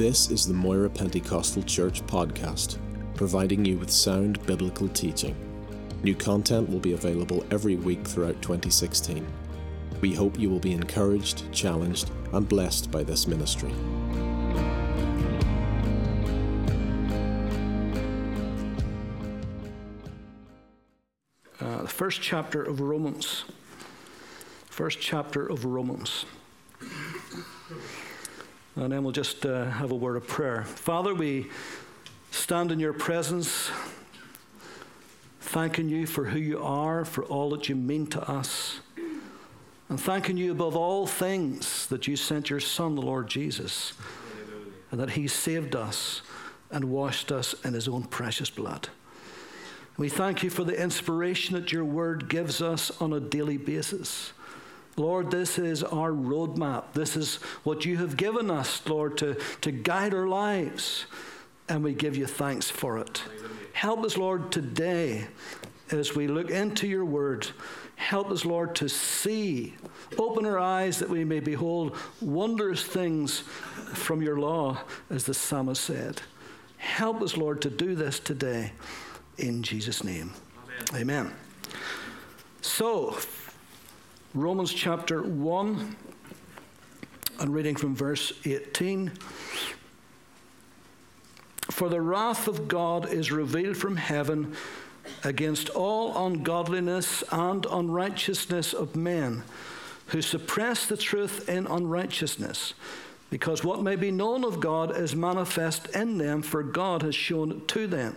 This is the Moira Pentecostal Church podcast, providing you with sound biblical teaching. New content will be available every week throughout 2016. We hope you will be encouraged, challenged, and blessed by this ministry. Uh, the first chapter of Romans. First chapter of Romans. And then we'll just uh, have a word of prayer. Father, we stand in your presence, thanking you for who you are, for all that you mean to us, and thanking you above all things that you sent your Son, the Lord Jesus, and that he saved us and washed us in his own precious blood. We thank you for the inspiration that your word gives us on a daily basis. Lord, this is our roadmap. This is what you have given us, Lord, to, to guide our lives. And we give you thanks for it. Help us, Lord, today as we look into your word. Help us, Lord, to see. Open our eyes that we may behold wondrous things from your law, as the psalmist said. Help us, Lord, to do this today in Jesus' name. Amen. Amen. So, Romans chapter 1, and reading from verse 18. For the wrath of God is revealed from heaven against all ungodliness and unrighteousness of men who suppress the truth in unrighteousness. Because what may be known of God is manifest in them, for God has shown it to them.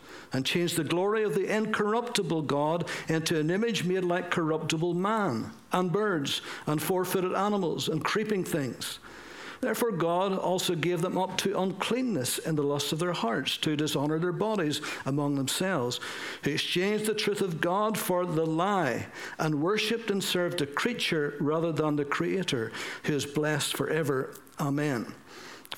and changed the glory of the incorruptible God into an image made like corruptible man, and birds, and four footed animals, and creeping things. Therefore, God also gave them up to uncleanness in the lusts of their hearts, to dishonor their bodies among themselves, who exchanged the truth of God for the lie, and worshipped and served a creature rather than the Creator, who is blessed forever. Amen.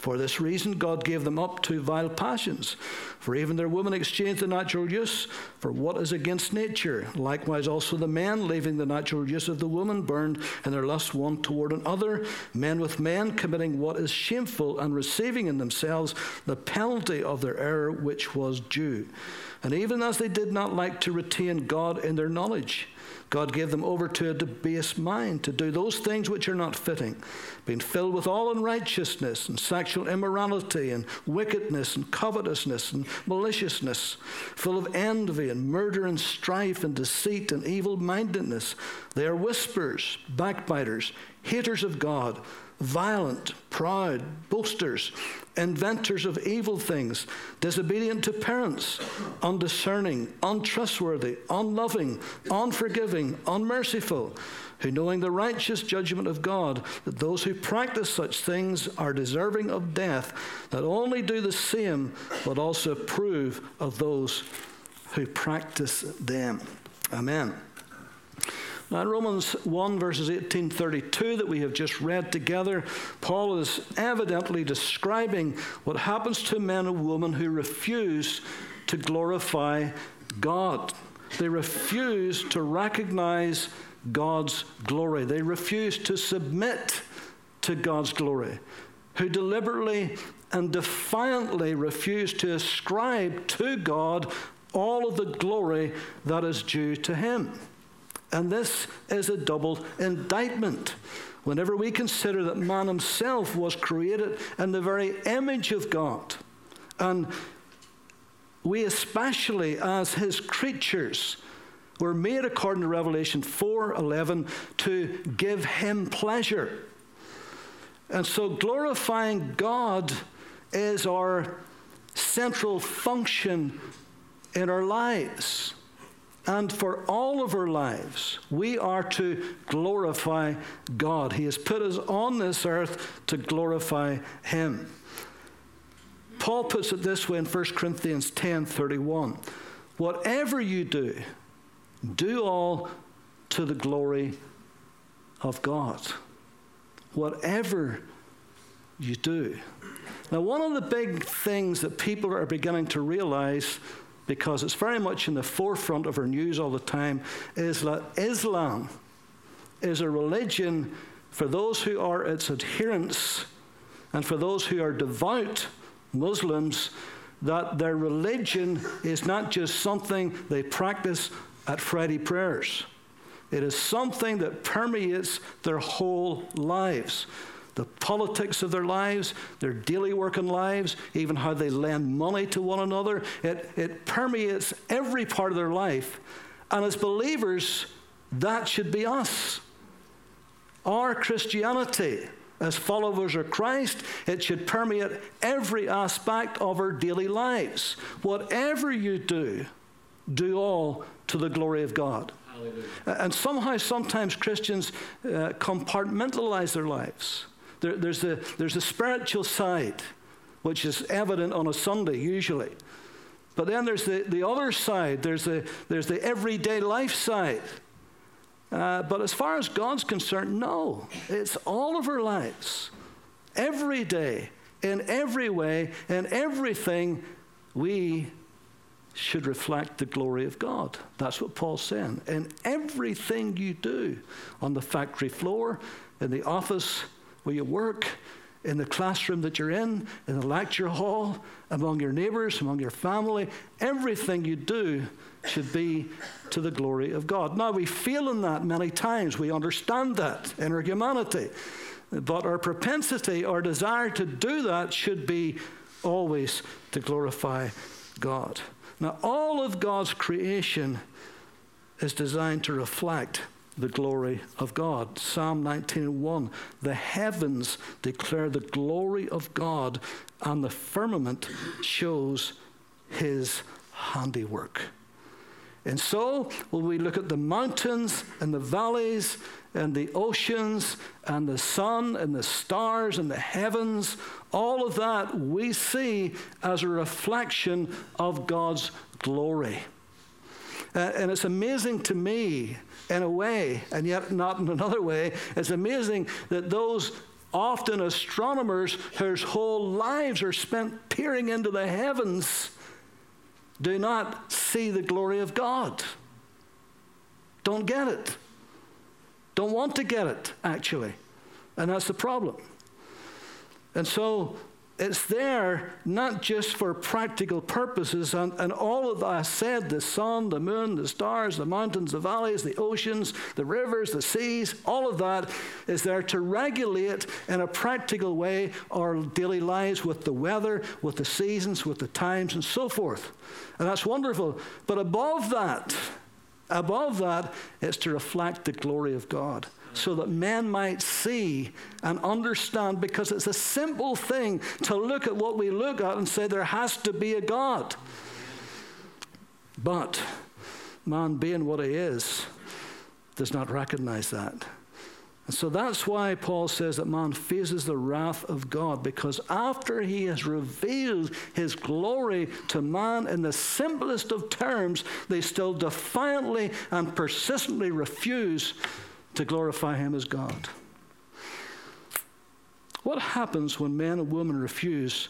For this reason, God gave them up to vile passions. For even their women exchanged the natural use for what is against nature. Likewise, also the men, leaving the natural use of the woman, burned in their lust one toward another, men with men, committing what is shameful and receiving in themselves the penalty of their error which was due. And even as they did not like to retain God in their knowledge, God gave them over to a debased mind to do those things which are not fitting, being filled with all unrighteousness and sexual immorality and wickedness and covetousness and maliciousness, full of envy and murder and strife and deceit and evil mindedness. They are whisperers, backbiters, haters of God violent, proud, boasters, inventors of evil things, disobedient to parents, undiscerning, untrustworthy, unloving, unforgiving, unmerciful, who, knowing the righteous judgment of God, that those who practice such things are deserving of death, not only do the same, but also approve of those who practice them. Amen. In Romans 1, verses 18 32, that we have just read together, Paul is evidently describing what happens to men and women who refuse to glorify God. They refuse to recognize God's glory, they refuse to submit to God's glory, who deliberately and defiantly refuse to ascribe to God all of the glory that is due to Him. And this is a double indictment. Whenever we consider that man himself was created in the very image of God, and we, especially as his creatures, were made according to Revelation 4:11 to give him pleasure. And so glorifying God is our central function in our lives. And for all of our lives, we are to glorify God. He has put us on this earth to glorify Him. Paul puts it this way in 1 Corinthians 10 31. Whatever you do, do all to the glory of God. Whatever you do. Now, one of the big things that people are beginning to realize, because it's very much in the forefront of our news all the time, is that Islam is a religion for those who are its adherents and for those who are devout Muslims, that their religion is not just something they practice at Friday prayers. It is something that permeates their whole lives. The politics of their lives, their daily working lives, even how they lend money to one another. It, it permeates every part of their life. And as believers, that should be us. Our Christianity, as followers of Christ, it should permeate every aspect of our daily lives. Whatever you do, do all to the glory of God. Hallelujah. And somehow, sometimes Christians uh, compartmentalize their lives. There, there's, a, there's a spiritual side, which is evident on a Sunday usually. But then there's the, the other side, there's the, there's the everyday life side. Uh, but as far as God's concerned, no. It's all of our lives. Every day, in every way, in everything, we should reflect the glory of God. That's what Paul's saying. In everything you do, on the factory floor, in the office where you work, in the classroom that you're in, in the lecture hall, among your neighbors, among your family, everything you do should be to the glory of God. Now, we feel in that many times. We understand that in our humanity. But our propensity, our desire to do that should be always to glorify God. Now, all of God's creation is designed to reflect the glory of God. Psalm 19:1 The heavens declare the glory of God and the firmament shows his handiwork. And so, when we look at the mountains and the valleys and the oceans and the sun and the stars and the heavens, all of that we see as a reflection of God's glory. Uh, and it's amazing to me, in a way, and yet not in another way, it's amazing that those often astronomers whose whole lives are spent peering into the heavens do not see the glory of God. Don't get it. Don't want to get it, actually. And that's the problem. And so it's there not just for practical purposes, and, and all of that I said the sun, the moon, the stars, the mountains, the valleys, the oceans, the rivers, the seas all of that is there to regulate in a practical way our daily lives with the weather, with the seasons, with the times, and so forth. And that's wonderful. But above that, above that, it's to reflect the glory of God so that men might see and understand because it's a simple thing to look at what we look at and say there has to be a God. But man, being what he is, does not recognize that. And so that's why Paul says that man faces the wrath of God, because after he has revealed his glory to man in the simplest of terms, they still defiantly and persistently refuse to glorify Him as God. What happens when men and women refuse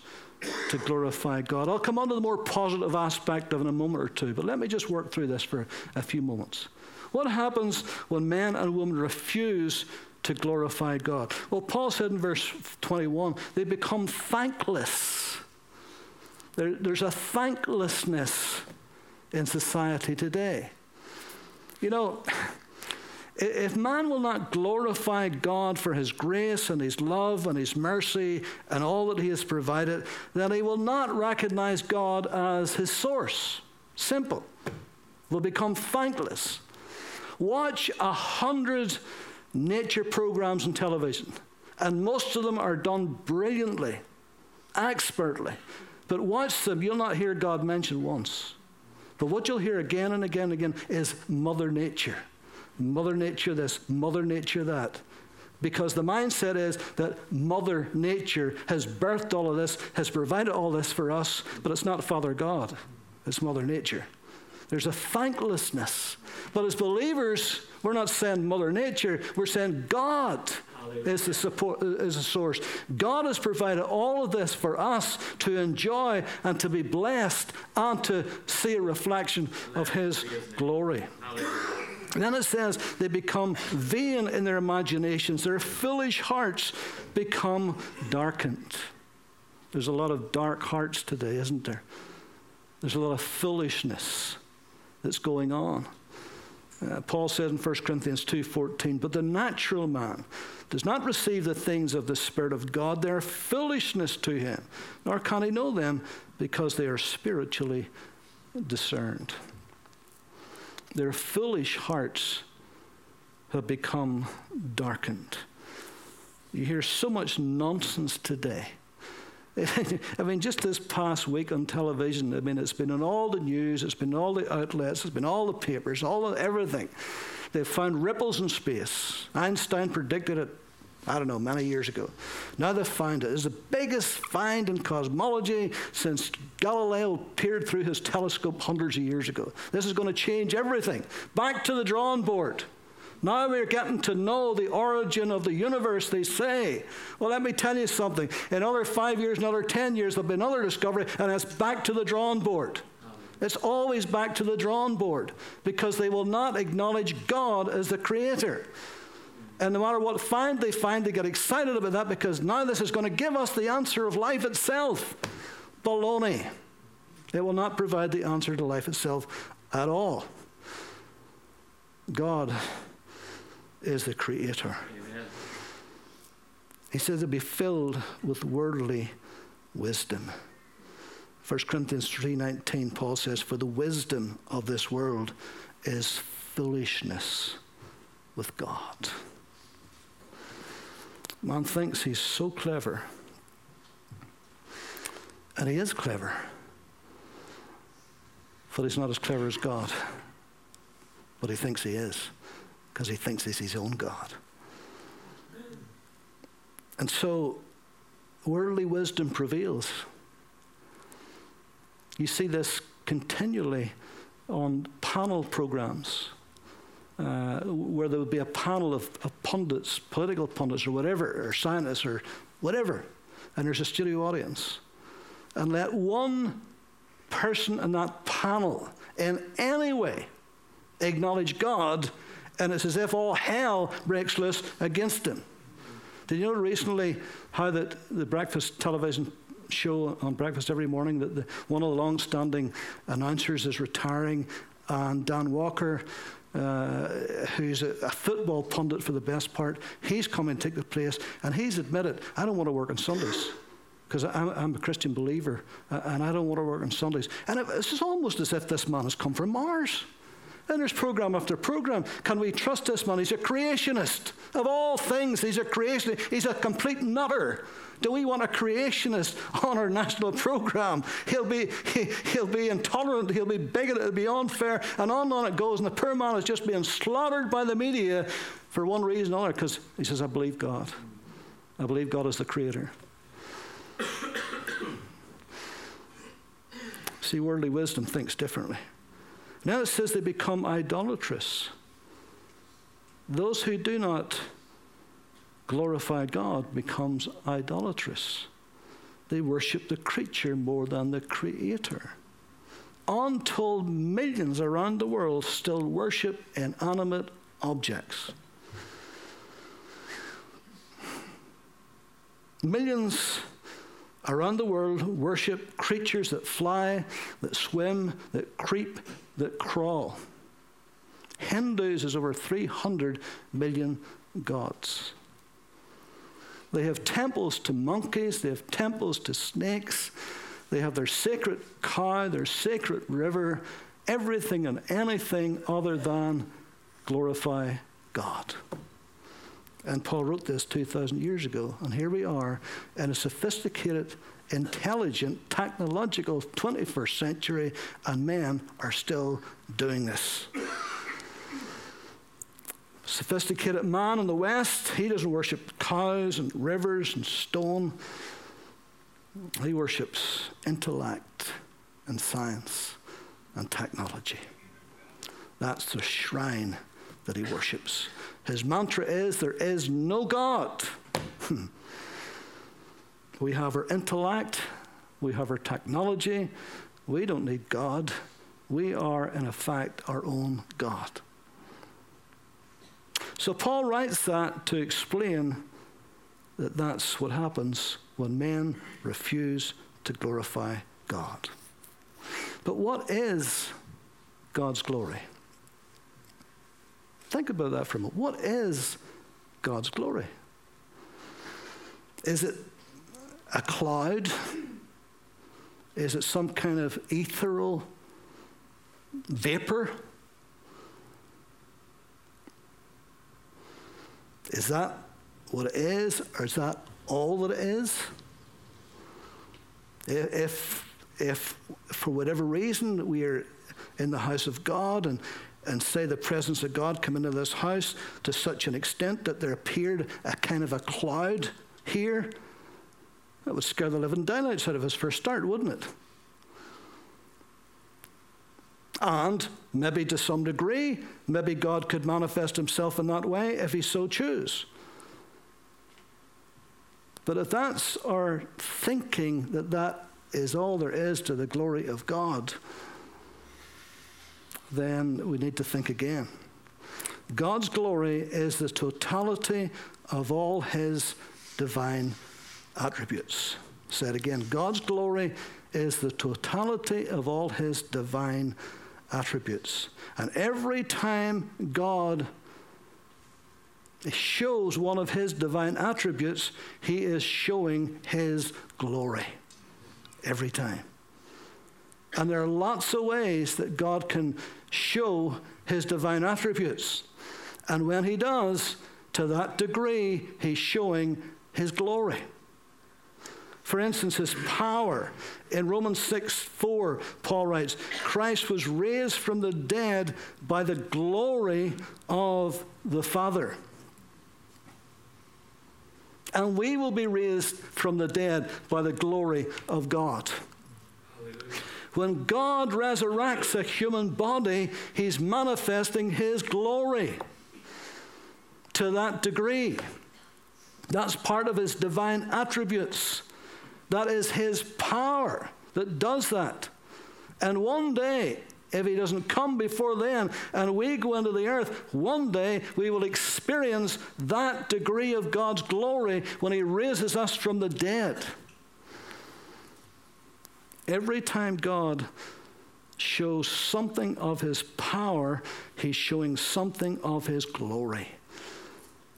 to glorify God? I'll come on to the more positive aspect of it in a moment or two, but let me just work through this for a few moments. What happens when men and women refuse to glorify God? Well, Paul said in verse 21 they become thankless. There, there's a thanklessness in society today. You know, if man will not glorify God for his grace and his love and his mercy and all that he has provided, then he will not recognize God as his source. Simple. Will become thankless. Watch a hundred nature programs on television, and most of them are done brilliantly, expertly. But watch them, you'll not hear God mentioned once. But what you'll hear again and again and again is Mother Nature Mother Nature this, Mother Nature that. because the mindset is that Mother Nature has birthed all of this, has provided all this for us, but it's not Father God, it's Mother Nature. There's a thanklessness. But as believers, we're not saying Mother Nature, we're saying God is the support is the source. God has provided all of this for us to enjoy and to be blessed and to see a reflection of His glory. And then it says they become vain in their imaginations, their foolish hearts become darkened. There's a lot of dark hearts today, isn't there? There's a lot of foolishness that's going on. Uh, Paul says in 1 Corinthians 2:14, "But the natural man does not receive the things of the Spirit of God; they are foolishness to him, nor can he know them, because they are spiritually discerned." Their foolish hearts have become darkened. You hear so much nonsense today I mean, just this past week on television, I mean, it's been in all the news, it's been in all the outlets, it's been all the papers, all of everything. They've found ripples in space. Einstein predicted it, I don't know, many years ago. Now they've found it. It's the biggest find in cosmology since Galileo peered through his telescope hundreds of years ago. This is going to change everything. Back to the drawing board. Now we're getting to know the origin of the universe, they say. Well, let me tell you something. In another five years, another 10 years, there'll be another discovery, and it's back to the drawing board. It's always back to the drawing board because they will not acknowledge God as the creator. And no matter what find they find, they get excited about that because now this is going to give us the answer of life itself. Baloney. It will not provide the answer to life itself at all. God is the creator. Amen. He says to be filled with worldly wisdom. 1 Corinthians 3:19 Paul says for the wisdom of this world is foolishness with God. Man thinks he's so clever. And he is clever. But he's not as clever as God. But he thinks he is because he thinks he's his own God. And so worldly wisdom prevails. You see this continually on panel programs. Uh, where there would be a panel of, of, pundits, political pundits, or whatever, or scientists, or whatever, and there's a studio audience. And let one person in that panel in any way acknowledge God and it's as if all hell breaks loose against him. Did you know recently how that the breakfast television show on breakfast every morning that the, one of the long-standing announcers is retiring, and Dan Walker, uh, who's a, a, football pundit for the best part, he's come and take the place, and he's admitted, I don't want to work on Sundays because I'm, I'm, a Christian believer, uh, and I don't want to work on Sundays. And it, it's almost as if this man has come from Mars. And there's program after program. Can we trust this man? He's a creationist of all things. He's a creationist. He's a complete nutter. Do we want a creationist on our national program? He'll be, he, will be intolerant, he'll be bigoted, it'll be unfair, and on and on it goes. And the poor man is just being slaughtered by the media for one reason or another because he says, I believe God. I believe God is the creator. See, worldly wisdom thinks differently. Now it says they become idolatrous. Those who do not glorify God becomes idolatrous. They worship the creature more than the creator. Untold millions around the world still worship inanimate objects. Millions around the world worship creatures that fly, that swim, that creep, that crawl. Hindus has over 300 million gods. They have temples to monkeys, they have temples to snakes, they have their sacred cow, their sacred river, everything and anything other than glorify God. And Paul wrote this 2,000 years ago, and here we are in a sophisticated intelligent, technological 21st century, and men are still doing this. Sophisticated man in the West, he doesn't worship cows and rivers and stone. He worships intellect and science and technology. That's the shrine that he worships. His mantra is there is no God. Hmm. We have our intellect, we have our technology. We don't need God. We are, in effect, our own God. So Paul writes that to explain that that's what happens when men refuse to glorify God. But what is God's glory? Think about that for a moment. What is God's glory? Is it a cloud? Is it some kind of ethereal vapor? Is that what it is, or is that all that it is? If, if for whatever reason we are in the house of God and, and say the presence of God come into this house to such an extent that there appeared a kind of a cloud here, that would scare the living daylights out of us for a start, wouldn't it? And maybe to some degree, maybe God could manifest himself in that way if he so choose. But if that's our thinking that that is all there is to the glory of God, then we need to think again. God's glory is the totality of all his divine attributes. Said again, God's glory is the totality of all his divine attributes. And every time God shows one of his divine attributes, he is showing his glory. Every time. And there are lots of ways that God can show his divine attributes. And when he does, to that degree, he's showing his glory. For instance, his power. In Romans 6 4, Paul writes, Christ was raised from the dead by the glory of the Father. And we will be raised from the dead by the glory of God. When God resurrects a human body, he's manifesting his glory to that degree. That's part of his divine attributes. That is His power that does that. And one day, if He doesn't come before then and we go into the earth, one day we will experience that degree of God's glory when He raises us from the dead. Every time God shows something of His power, He's showing something of His glory.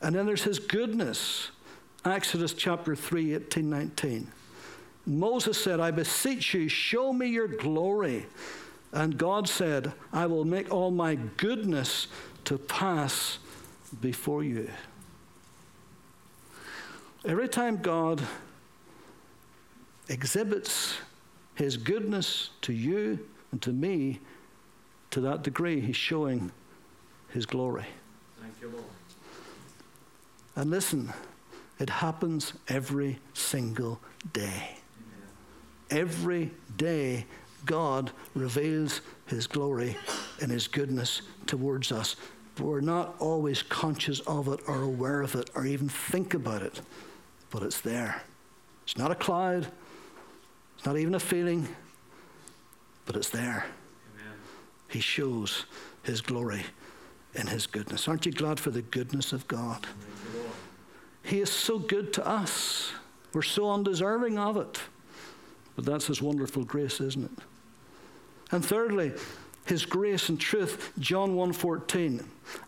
And then there's His goodness. Exodus chapter 3, 18, 19. Moses said, I beseech you, show me your glory. And God said, I will make all my goodness to pass before you. Every time God exhibits his goodness to you and to me, to that degree, he's showing his glory. Thank you, Lord. And listen, it happens every single day. Every day, God reveals His glory and His goodness towards us. But we're not always conscious of it or aware of it or even think about it. But it's there. It's not a cloud, it's not even a feeling, but it's there. Amen. He shows His glory and His goodness. Aren't you glad for the goodness of God? He is so good to us. We're so undeserving of it. But that's his wonderful grace, isn't it? And thirdly, his grace and truth, John 1:14.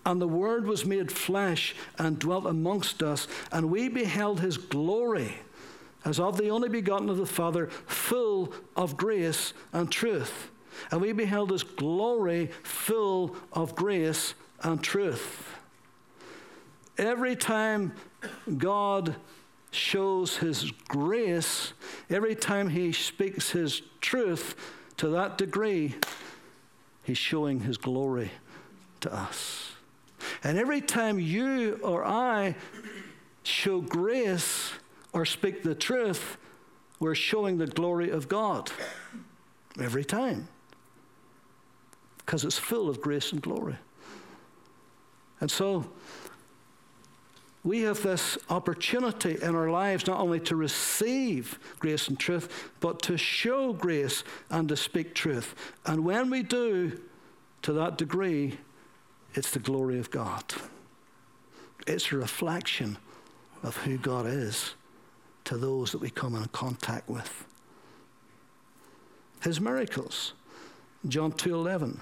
And the word was made flesh and dwelt amongst us, and we beheld his glory as of the only begotten of the Father, full of grace and truth. And we beheld his glory full of grace and truth. Every time God shows his grace, every time he speaks his truth to that degree, he's showing his glory to us. And every time you or I show grace or speak the truth, we're showing the glory of God. Every time. Because it's full of grace and glory. And so, we have this opportunity in our lives not only to receive grace and truth, but to show grace and to speak truth. And when we do, to that degree, it's the glory of God. It's a reflection of who God is to those that we come in contact with. His miracles, John 2.11,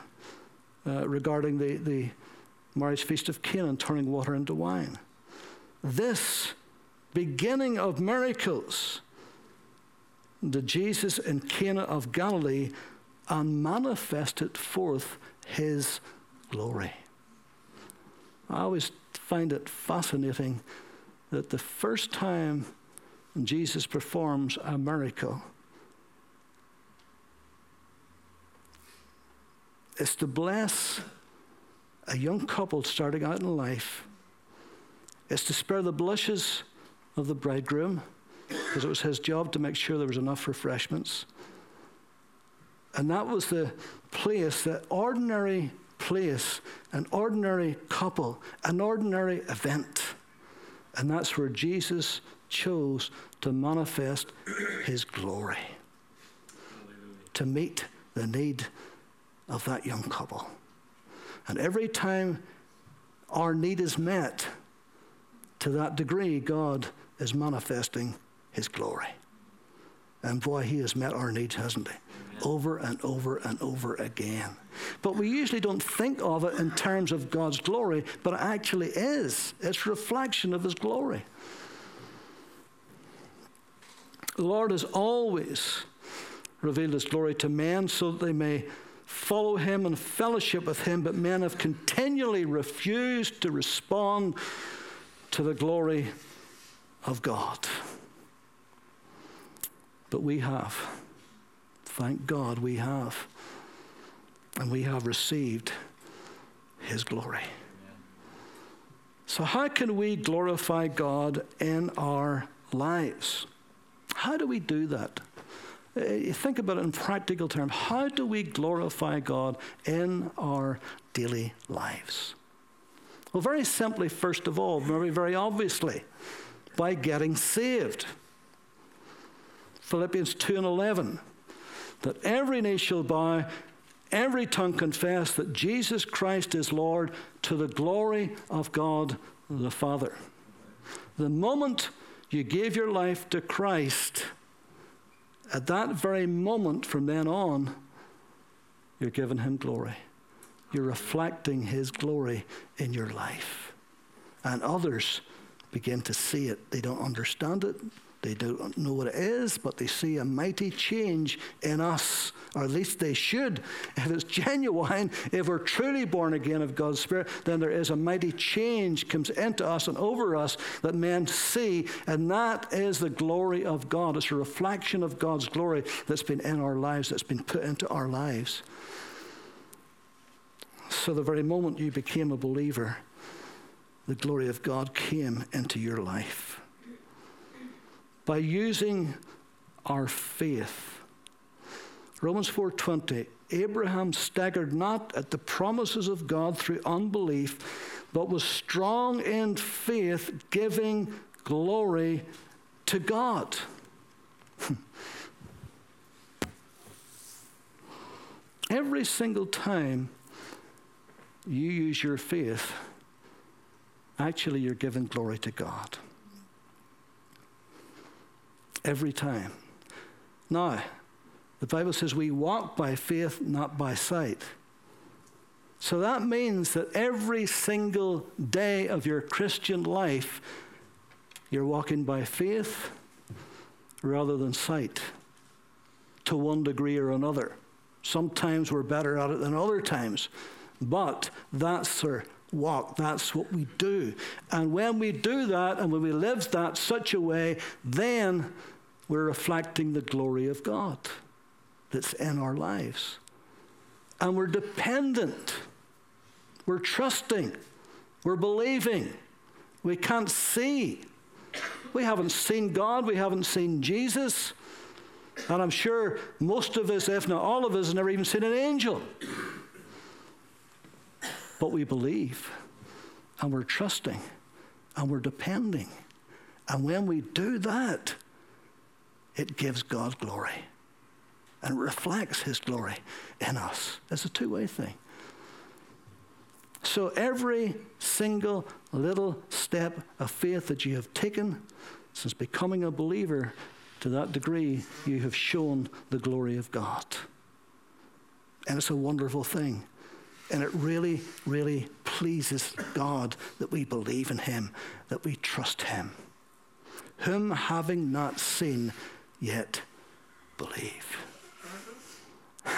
uh, regarding the, the marriage feast of Canaan, turning water into wine. This beginning of miracles did Jesus in Cana of Galilee and manifested forth his glory. I always find it fascinating that the first time Jesus performs a miracle, is to bless a young couple starting out in life. It's to spare the blushes of the bridegroom, because it was his job to make sure there was enough refreshments. And that was the place, the ordinary place, an ordinary couple, an ordinary event. And that's where Jesus chose to manifest his glory, to meet the need of that young couple. And every time our need is met, to that degree, God is manifesting his glory. And boy, he has met our needs, hasn't he? Over and over and over again. But we usually don't think of it in terms of God's glory, but it actually is. It's reflection of his glory. The Lord has always revealed his glory to men so that they may follow him and fellowship with him, but men have continually refused to respond to the glory of God. But we have. Thank God we have. And we have received his glory. So, how can we glorify God in our lives? How do we do that? Eh, think about it in practical terms. How do we glorify God in our daily lives? Well, very simply, first of all, very, very obviously, by getting saved. Philippians 2 and 11. That every knee shall bow, every tongue confess that Jesus Christ is Lord to the glory of God the Father. The moment you gave your life to Christ, at that very moment from then on, you're giving him glory. You're reflecting his glory in your life. And others begin to see it. They don't understand it, they don't know what it is, but they see a mighty change in us, or at least they should. If it's genuine, if we're truly born again of God's Spirit, then there is a mighty change comes into us and over us that men see, and that is the glory of God. It's a reflection of God's glory that's been in our lives, that's been put into our lives. So the very moment you became a believer, the glory of God came into your life by using our faith. Romans 4:20 Abraham staggered not at the promises of God through unbelief, but was strong in faith, giving glory to God. Every single time you use your faith, actually you're giving glory to God every time. Now, the Bible says we walk by faith, not by sight. So that means that every single day of your Christian life, you're walking by faith rather than sight to one degree or another. Sometimes we're better at it than other times, but that's our walk. That's what we do. And when we do that and when we live that such a way, then we're reflecting the glory of God that's in our lives. And we're dependent, we're trusting We're believing. We can't see. We haven't seen God. We haven't seen Jesus. And I'm sure most of us, if not all of us, have never even seen an angel. But we believe, and we're trusting, and we're depending. And when we do that, it gives God glory and reflects His glory in us. It's a two way thing. So every single little step of faith that you have taken since becoming a believer, to that degree, you have shown the glory of God. And it's a wonderful thing. And it really, really pleases God that we believe in Him, that we trust Him. Whom having not seen, yet believe.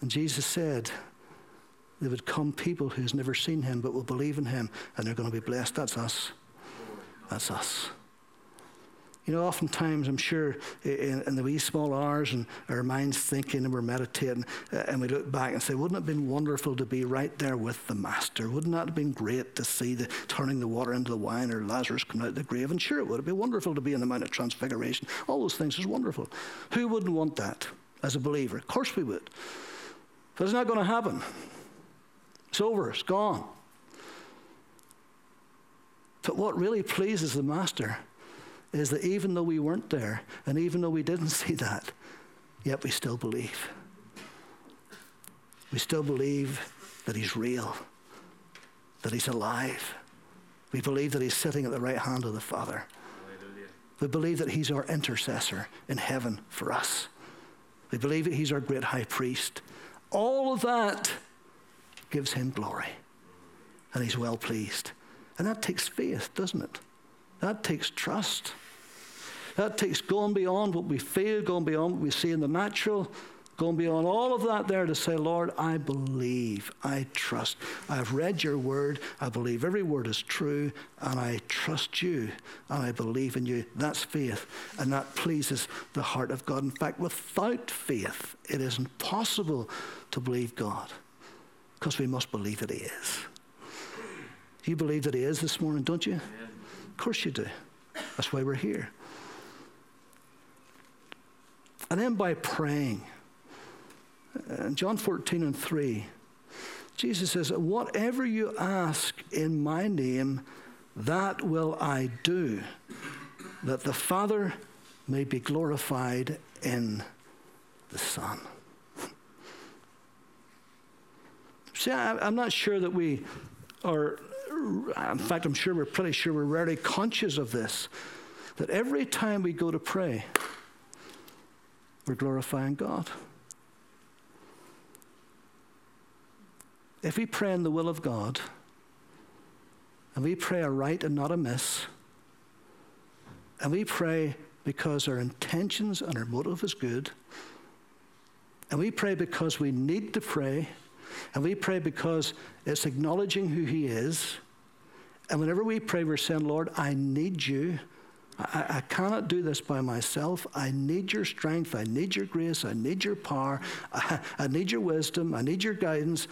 and Jesus said, there would come people who's never seen him but will believe in him and they're going to be blessed. That's us. That's us. You know, oftentimes I'm sure in, in, the wee small hours and our minds thinking and we're meditating uh, and we look back and say, wouldn't it have been wonderful to be right there with the Master? Wouldn't that have been great to see the turning the water into the wine or Lazarus coming out of the grave? And sure it would. It'd be wonderful to be in the Mount of Transfiguration. All those things is wonderful. Who wouldn't want that as a believer? Of course we would. But it's not going to happen. It's over, it's gone. But what really pleases the Master is that even though we weren't there, and even though we didn't see that, yet we still believe. We still believe that He's real, that He's alive. We believe that He's sitting at the right hand of the Father. Hallelujah. We believe that He's our intercessor in heaven for us. We believe that He's our great high priest. All of that gives him glory. And he's well pleased. And that takes faith, doesn't it? That takes trust. That takes going beyond what we feel, going beyond what we see in the natural, going beyond all of that there to say, Lord, I believe, I trust. I've read your word, I believe every word is true, and I trust you, and I believe in you. That's faith, and that pleases the heart of God. In fact, without faith, it is impossible to believe God because we must believe that He is. You believe that He is this morning, don't you? Of course you do. That's why we're here. And then by praying, in uh, John 14 and 3, Jesus says, Whatever you ask in my name, that will I do, that the Father may be glorified in the Son. See, I, am not sure that we are, in fact, I'm sure we're pretty sure we're rarely conscious of this, that every time we go to pray, we're glorifying God. If we pray in the will of God, and we pray aright and not amiss, and we pray because our intentions and our motive is good, and we pray because we need to pray, and we pray because it's acknowledging who He is. And whenever we pray, we're saying, Lord, I need you. I, I, cannot do this by myself. I need your strength. I need your grace. I need your power. I, I need your wisdom. I need your guidance.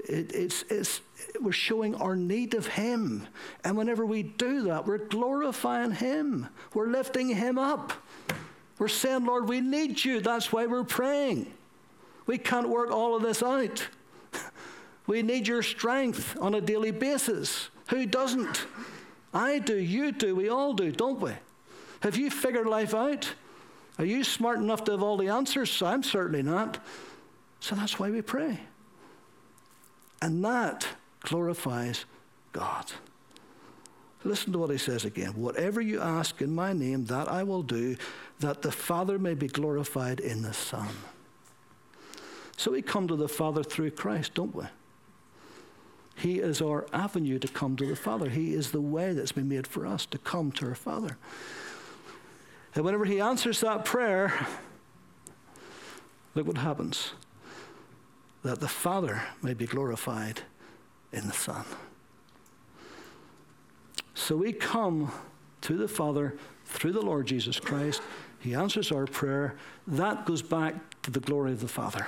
It, it's, it's, we're showing our need of Him. And whenever we do that, we're glorifying Him. We're lifting Him up. We're saying, Lord, we need you. That's why we're praying. We can't work all of this out. We need your strength on a daily basis. Who doesn't? I do, you do, we all do, don't we? Have you figured life out? Are you smart enough to have all the answers? I'm certainly not. So that's why we pray. And that glorifies God. Listen to what he says again. Whatever you ask in my name, that I will do, that the Father may be glorified in the Son. So we come to the Father through Christ, don't we? He is our avenue to come to the Father. He is the way that's been made for us to come to our Father. And whenever He answers that prayer, look what happens that the Father may be glorified in the Son. So we come to the Father through the Lord Jesus Christ. He answers our prayer. That goes back to the glory of the Father.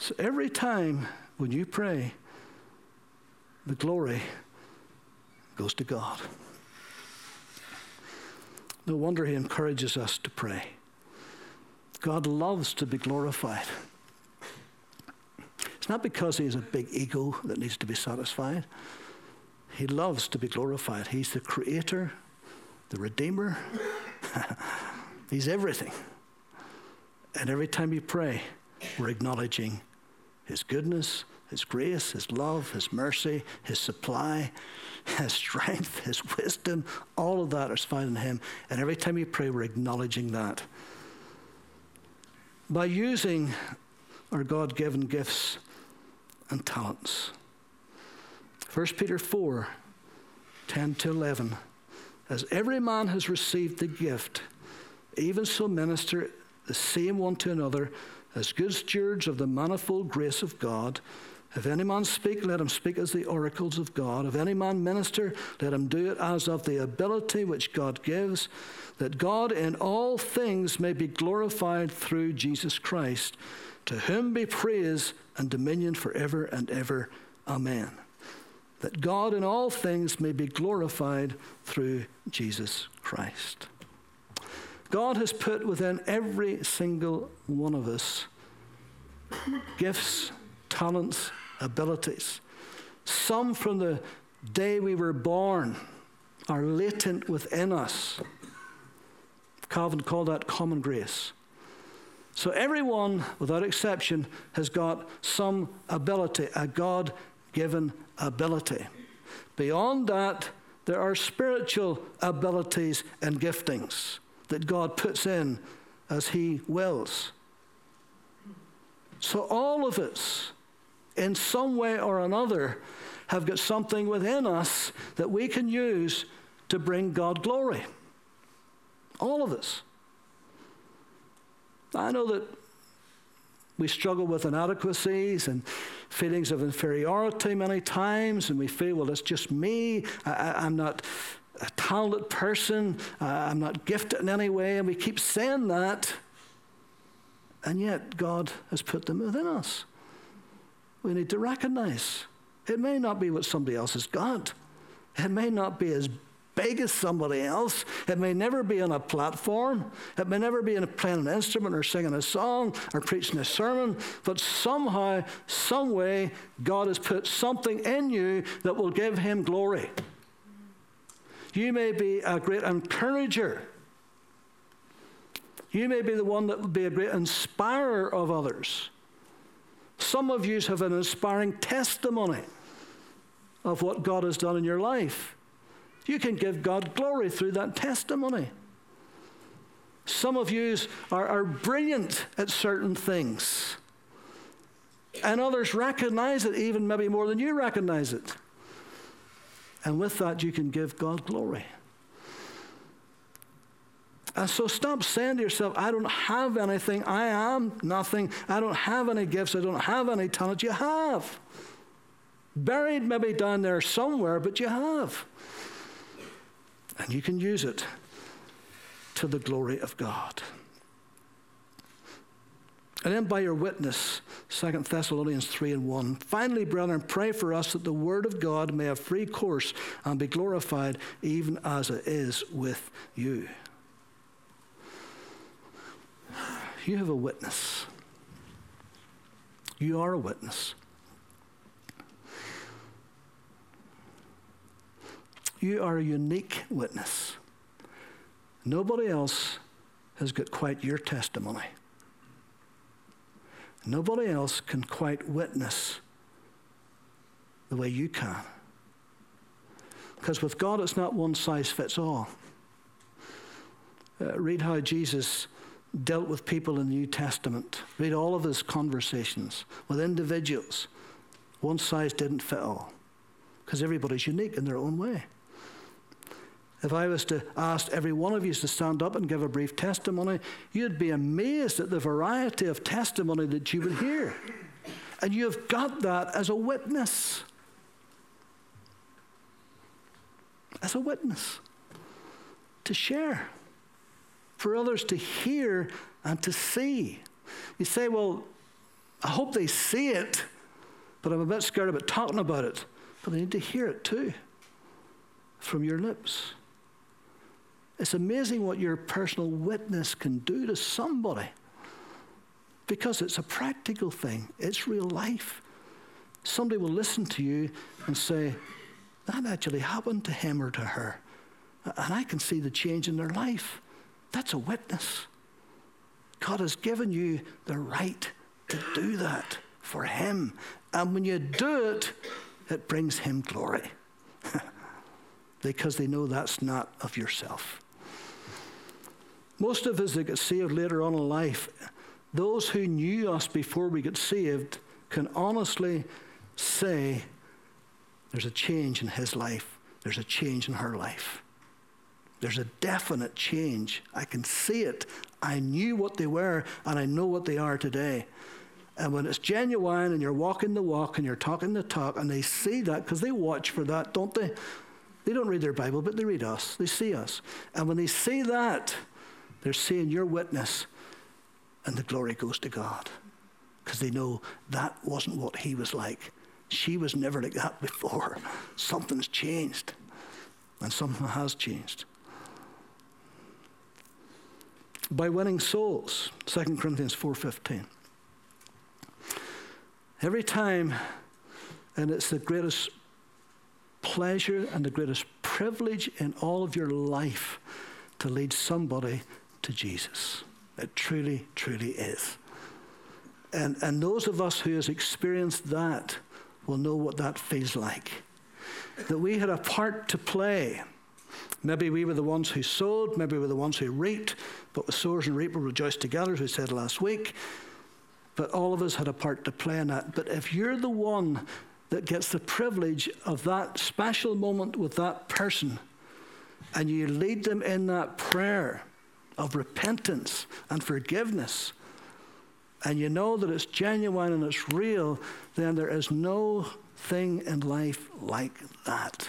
So every time when you pray, the glory goes to God. No wonder he encourages us to pray. God loves to be glorified. It's not because he has a big ego that needs to be satisfied. He loves to be glorified. He's the creator, the redeemer. He's everything. And every time you pray, we're acknowledging his goodness, his grace, His love, His mercy, His supply, His strength, His wisdom, all of that is found in Him. And every time we pray, we're acknowledging that. By using our God given gifts and talents. 1 Peter 4 10 to 11. As every man has received the gift, even so minister the same one to another as good stewards of the manifold grace of God. If any man speak, let him speak as the oracles of God. If any man minister, let him do it as of the ability which God gives, that God in all things may be glorified through Jesus Christ, to whom be praise and dominion forever and ever. Amen. That God in all things may be glorified through Jesus Christ. God has put within every single one of us gifts, talents, abilities. Some from the day we were born are latent within us. Calvin called that common grace. So everyone, without exception, has got some ability, a God given ability. Beyond that, there are spiritual abilities and giftings that God puts in as He wills. So all of us in some way or another, have got something within us that we can use to bring God glory. All of us. I know that we struggle with inadequacies and feelings of inferiority many times, and we feel, well, it's just me. I, am not a talented person. Uh, I'm not gifted in any way. And we keep saying that, and yet God has put them within us we need to recognize. It may not be what somebody else has got, it may not be as big as somebody else. It may never be on a platform. It may never be in playing an instrument or singing a song or preaching a sermon. But somehow, some way, God has put something in you that will give Him glory. You may be a great encourager. You may be the one that will be a great inspirer of others. Some of you have an inspiring testimony of what God has done in your life. You can give God glory through that testimony. Some of you are, are brilliant at certain things, and others recognize it even maybe more than you recognize it. And with that, you can give God glory. And so stop saying to yourself, I don't have anything. I am nothing. I don't have any gifts. I don't have any talent. You have. Buried maybe down there somewhere, but you have. And you can use it to the glory of God. And then by your witness, 2 Thessalonians 3 and 1. Finally, brethren, pray for us that the word of God may have free course and be glorified even as it is with you. You have a witness. You are a witness. You are a unique witness. Nobody else has got quite your testimony. Nobody else can quite witness the way you can. Because with God, it's not one size fits all. Uh, read how Jesus dealt with people in the New Testament. Read all of his conversations with individuals. One size didn't fit all because everybody's unique in their own way. If I was to ask every one of you to stand up and give a brief testimony, you'd be amazed at the variety of testimony that you would hear. And you've got that as a witness. As a witness to share for others to hear and to see. You say, well, I hope they see it, but I'm a bit scared about talking about it. But they need to hear it too from your lips. It's amazing what your personal witness can do to somebody because it's a practical thing, it's real life. Somebody will listen to you and say, That actually happened to him or to her. And I can see the change in their life. That's a witness. God has given you the right to do that for Him. And when you do it, it brings Him glory. because they know that's not of yourself. Most of us that get saved later on in life, those who knew us before we get saved can honestly say, there's a change in his life, there's a change in her life. There's a definite change. I can see it. I knew what they were, and I know what they are today. And when it's genuine and you're walking the walk and you're talking the talk, and they see that, because they watch for that, don't they? They don't read their Bible, but they read us. They see us. And when they see that, they're seeing your witness, and the glory goes to God. Because they know that wasn't what he was like. She was never like that before. Something's changed. And something has changed by winning souls 2 corinthians 4.15 every time and it's the greatest pleasure and the greatest privilege in all of your life to lead somebody to jesus it truly truly is and, and those of us who has experienced that will know what that feels like that we had a part to play Maybe we were the ones who sowed, maybe we were the ones who reaped, but the sowers and reapers rejoice together, as we said last week. But all of us had a part to play in that. But if you're the one that gets the privilege of that special moment with that person, and you lead them in that prayer of repentance and forgiveness, and you know that it's genuine and it's real, then there is no thing in life like that.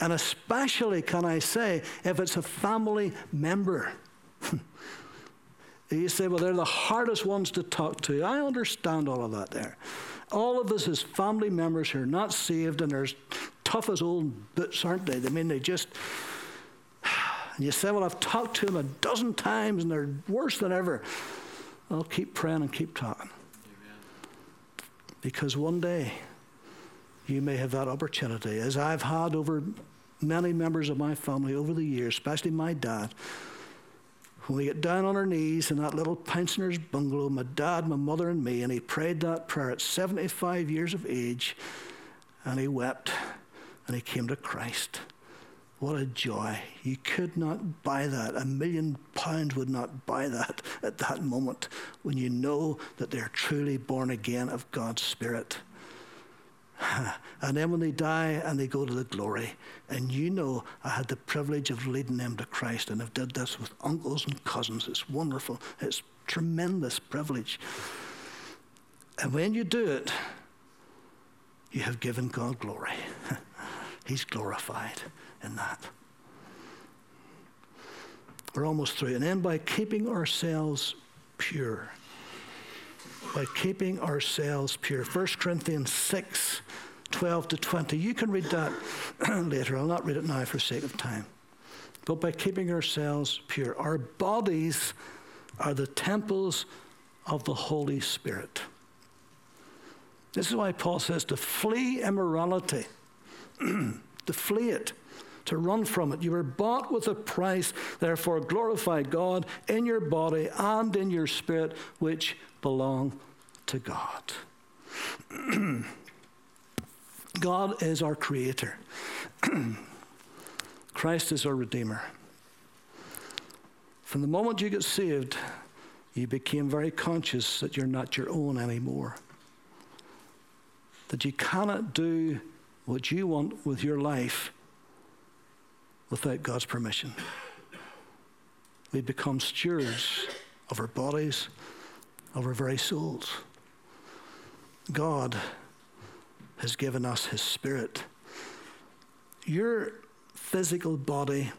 And especially, can I say, if it's a family member. you say, well, they're the hardest ones to talk to. I understand all of that there. All of us as family members who are not saved and they're as tough as old boots, aren't they? I mean, they just. And you say, well, I've talked to them a dozen times and they're worse than ever. I'll keep praying and keep talking. Amen. Because one day, you may have that opportunity, as I've had over many members of my family over the years, especially my dad. When we get down on our knees in that little pensioner's bungalow, my dad, my mother, and me, and he prayed that prayer at 75 years of age, and he wept, and he came to Christ. What a joy. You could not buy that. A million pounds would not buy that at that moment when you know that they're truly born again of God's Spirit. And then when they die and they go to the glory, and you know I had the privilege of leading them to Christ, and I've did this with uncles and cousins. It's wonderful. It's tremendous privilege. And when you do it, you have given God glory. He's glorified in that. We're almost through. And then by keeping ourselves pure, by keeping ourselves pure. 1 Corinthians 6 12 to 20. You can read that later. I'll not read it now for sake of time. But by keeping ourselves pure, our bodies are the temples of the Holy Spirit. This is why Paul says to flee immorality, to flee it, to run from it. You were bought with a price, therefore glorify God in your body and in your spirit, which belong to God. God is our creator. Christ is our redeemer. From the moment you get saved, you became very conscious that you're not your own anymore. That you cannot do what you want with your life without God's permission. We become stewards of our bodies, of our very souls. God has given us His Spirit. Your physical body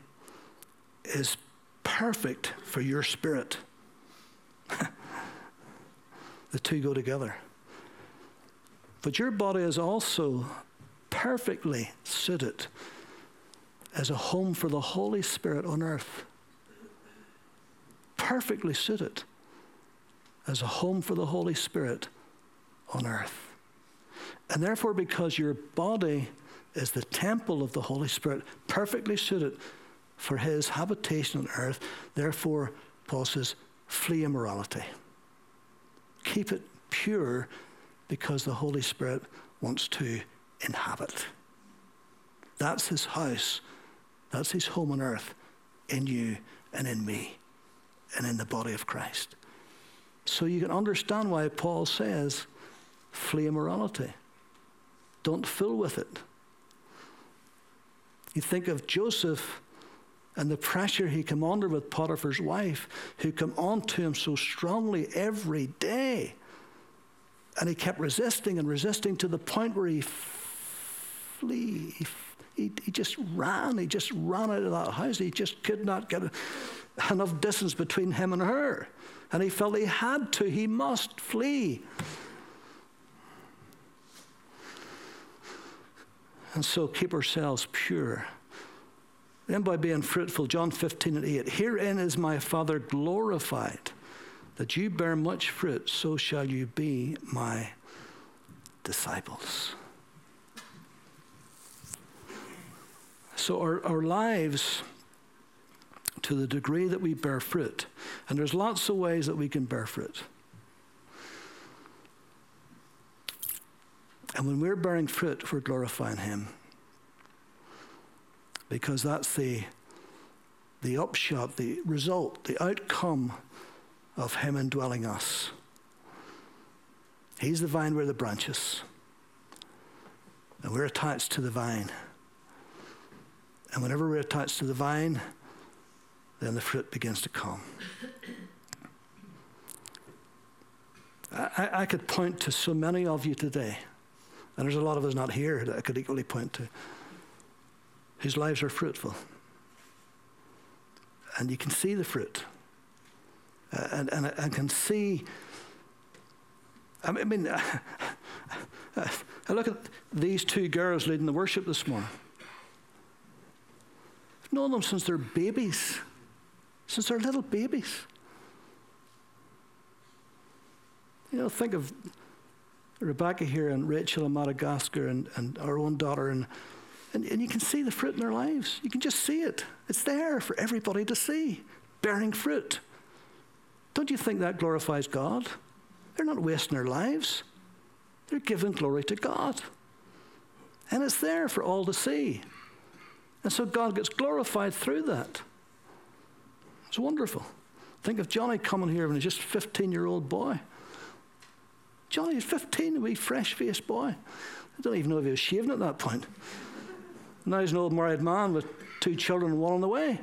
is perfect for your spirit. The two go together. But your body is also perfectly suited as a home for the Holy Spirit on earth. Perfectly suited as a home for the Holy Spirit on earth. And therefore, because your body is the temple of the Holy Spirit, perfectly suited for his habitation on earth, therefore, Paul says, flee immorality. Keep it pure because the Holy Spirit wants to inhabit. That's his house. That's his home on earth in you and in me and in the body of Christ. So you can understand why Paul says, flee immorality. Don't fool with it. You think of Joseph and the pressure he came under with Potiphar's wife, who came on to him so strongly every day. And he kept resisting and resisting to the point where he flee. He, he, he just ran. He just ran out of that house. He just could not get enough distance between him and her. And he felt he had to. He must flee. And so keep ourselves pure. Then by being fruitful, John 15 and 8, herein is my Father glorified, that you bear much fruit, so shall you be my disciples. So our, our lives, to the degree that we bear fruit, and there's lots of ways that we can bear fruit. And when we're bearing fruit, we're glorifying Him. Because that's the, the upshot, the result, the outcome of Him indwelling us. He's the vine, we're the branches. And we're attached to the vine. And whenever we're attached to the vine, then the fruit begins to come. I, I, could point to so many of you today and there's a lot of us not here that I could equally point to, whose lives are fruitful. And you can see the fruit. Uh, and, and I can see, I mean, I look at these two girls leading the worship this morning. I've known them since they're babies, since they're little babies. You know, think of Rebecca here and Rachel in Madagascar and, and our own daughter. And, and, and you can see the fruit in their lives. You can just see it. It's there for everybody to see, bearing fruit. Don't you think that glorifies God? They're not wasting their lives, they're giving glory to God. And it's there for all to see. And so God gets glorified through that. It's wonderful. Think of Johnny coming here when he's just a 15 year old boy. Johnny was 15, a wee fresh faced boy. I don't even know if he was shaving at that point. Now he's an old married man with two children and one on the way.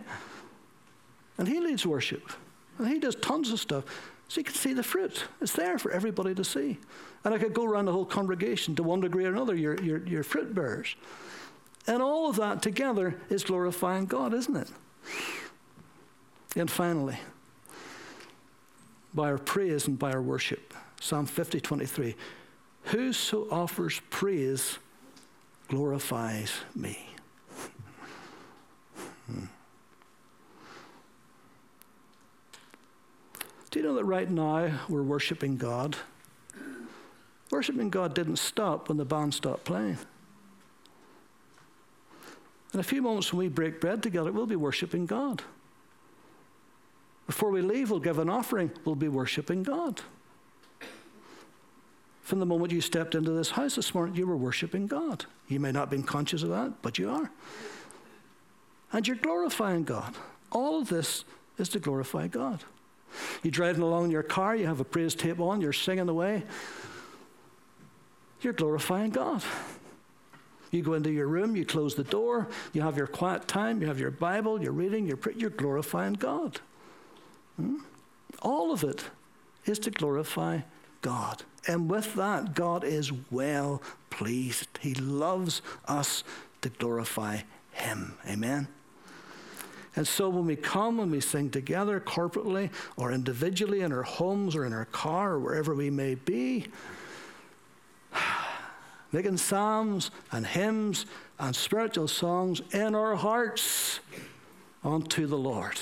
And he leads worship. And he does tons of stuff. So you can see the fruit. It's there for everybody to see. And I could go around the whole congregation to one degree or another, your, your, your fruit bearers. And all of that together is glorifying God, isn't it? And finally, by our praise and by our worship. Psalm 50, 23. Whoso offers praise glorifies me. Hmm. Do you know that right now we're worshiping God? Worshiping God didn't stop when the band stopped playing. In a few moments when we break bread together, we'll be worshiping God. Before we leave, we'll give an offering, we'll be worshiping God. From the moment you stepped into this house this morning, you were worshiping God. You may not have been conscious of that, but you are. And you're glorifying God. All of this is to glorify God. You're driving along in your car, you have a praise tape on, you're singing away. You're glorifying God. You go into your room, you close the door, you have your quiet time, you have your Bible, you're reading, you're, you're glorifying God. Hmm? All of it is to glorify God. And with that, God is well pleased. He loves us to glorify Him. Amen. And so when we come and we sing together corporately or individually in our homes or in our car or wherever we may be, making psalms and hymns and spiritual songs in our hearts unto the Lord.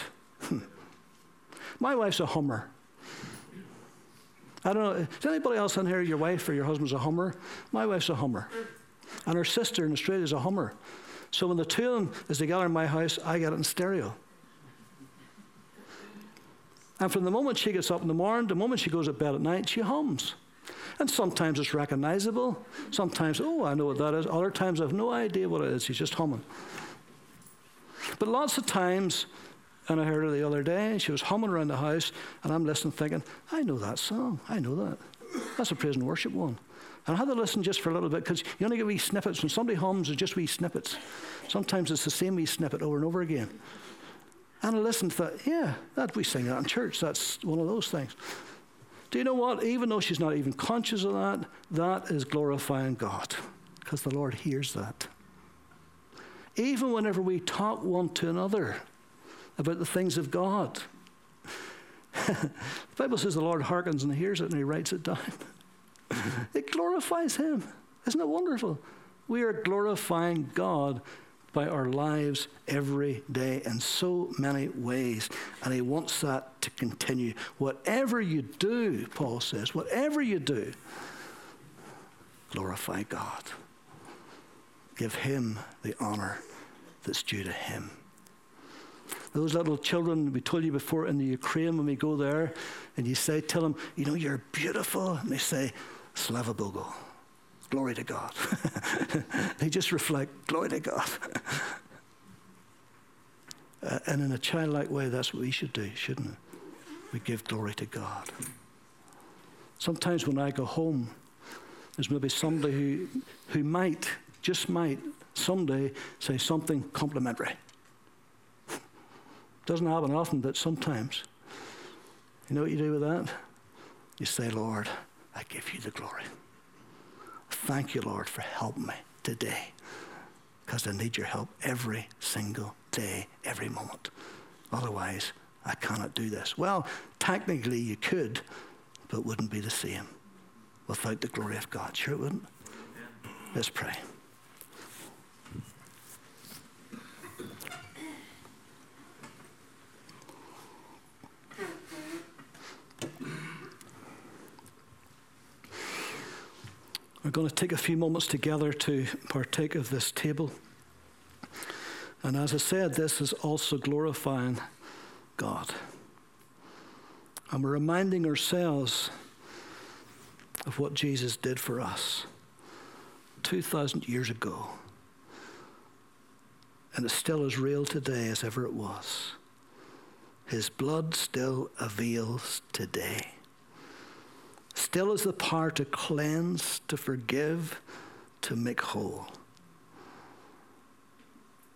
My wife's a hummer. I don't know, is anybody else in here, your wife or your husband's a hummer? My wife's a hummer. And her sister in Australia is a hummer. So when the two of them is together in my house, I get it in stereo. And from the moment she gets up in the morning, the moment she goes to bed at night, she hums. And sometimes it's recognizable. Sometimes, oh, I know what that is. Other times, I have no idea what it is. He's just humming. But lots of times, and I heard her the other day, she was humming around the house, and I'm listening thinking, I know that song. I know that. That's a praise and worship one. And I had to listen just for a little bit because you only get wee snippets. When somebody hums, it's just wee snippets. Sometimes it's the same wee snippet over and over again. And I listened to that, yeah, that we sing that in church. That's one of those things. Do you know what? Even though she's not even conscious of that, that is glorifying God because the Lord hears that. Even whenever we talk one to another about the things of God, the Bible says the Lord hearkens and hears it and he writes it down. it glorifies him. Isn't it wonderful? We are glorifying God by our lives every day in so many ways. And he wants that to continue. Whatever you do, Paul says, whatever you do, glorify God. Give him the honor that's due to him. Those little children, we told you before in the Ukraine when we go there, and you say, tell them, you know, you're beautiful. And they say, Slava Bogu. Glory to God. they just reflect, glory to God. uh, and in a childlike way, that's what we should do, shouldn't it? We give glory to God. Sometimes when I go home, there's maybe somebody who, who might, just might, someday say something complimentary. Doesn't happen often, but sometimes. You know what you do with that? You say, Lord, I give you the glory. Thank you, Lord, for helping me today because I need your help every single day, every moment. Otherwise, I cannot do this. Well, technically, you could, but it wouldn't be the same without the glory of God. Sure, it wouldn't. Let's pray. Going to take a few moments together to partake of this table. And as I said, this is also glorifying God. And we're reminding ourselves of what Jesus did for us 2,000 years ago. And it's still as real today as ever it was. His blood still avails today still has the power to cleanse, to forgive, to make whole.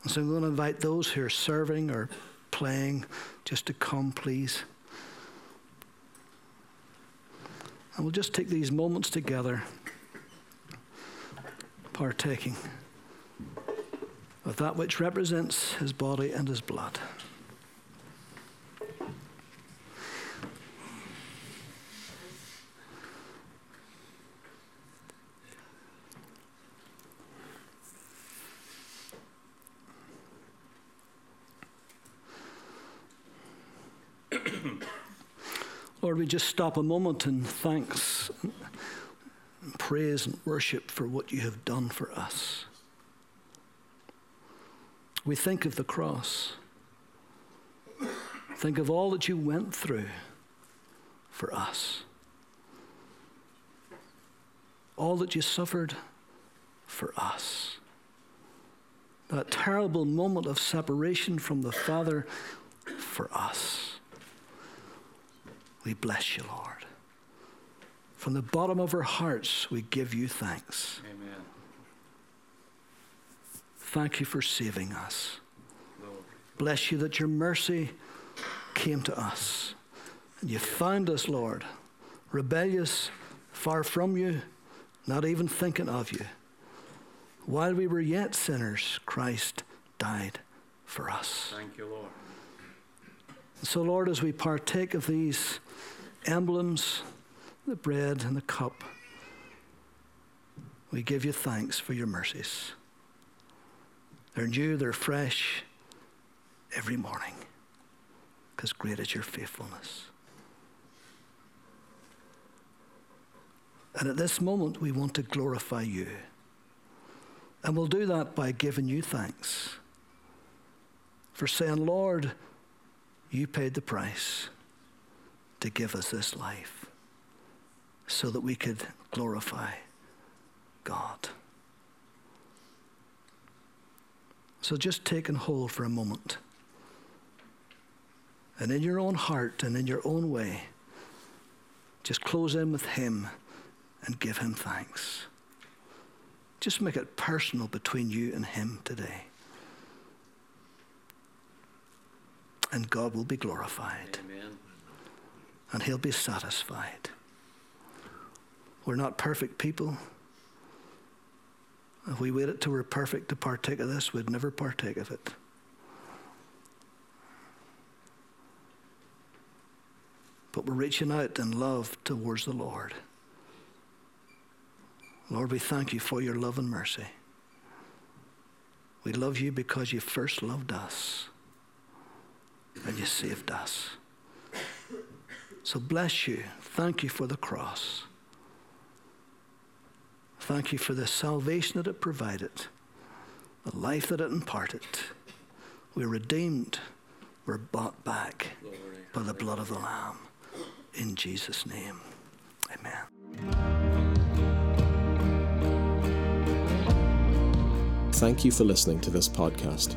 And so I'm going to invite those who are serving or playing just to come, please. And we'll just take these moments together, partaking of that which represents his body and his blood. Lord, we just stop a moment in thanks, and praise, and worship for what you have done for us. We think of the cross. Think of all that you went through for us. All that you suffered for us. That terrible moment of separation from the Father for us. We bless you, Lord. From the bottom of our hearts, we give you thanks. Amen. Thank you for saving us. Lord. Bless you that your mercy came to us. And you found us, Lord, rebellious, far from you, not even thinking of you. While we were yet sinners, Christ died for us. Thank you, Lord. So, Lord, as we partake of these emblems, the bread and the cup, we give you thanks for your mercies. They're new, they're fresh every morning, because great is your faithfulness. And at this moment, we want to glorify you. And we'll do that by giving you thanks for saying, Lord, you paid the price to give us this life so that we could glorify God. So just take and hold for a moment. And in your own heart and in your own way, just close in with Him and give Him thanks. Just make it personal between you and Him today. And God will be glorified. Amen. And He'll be satisfied. We're not perfect people. If we waited till we're perfect to partake of this, we'd never partake of it. But we're reaching out in love towards the Lord. Lord, we thank you for your love and mercy. We love you because you first loved us and you saved us. So bless you. Thank you for the cross. Thank you for the salvation that it provided, the life that it imparted. We're redeemed, we're bought back by the blood of the Lamb. In Jesus' name, amen. Thank you for listening to this podcast.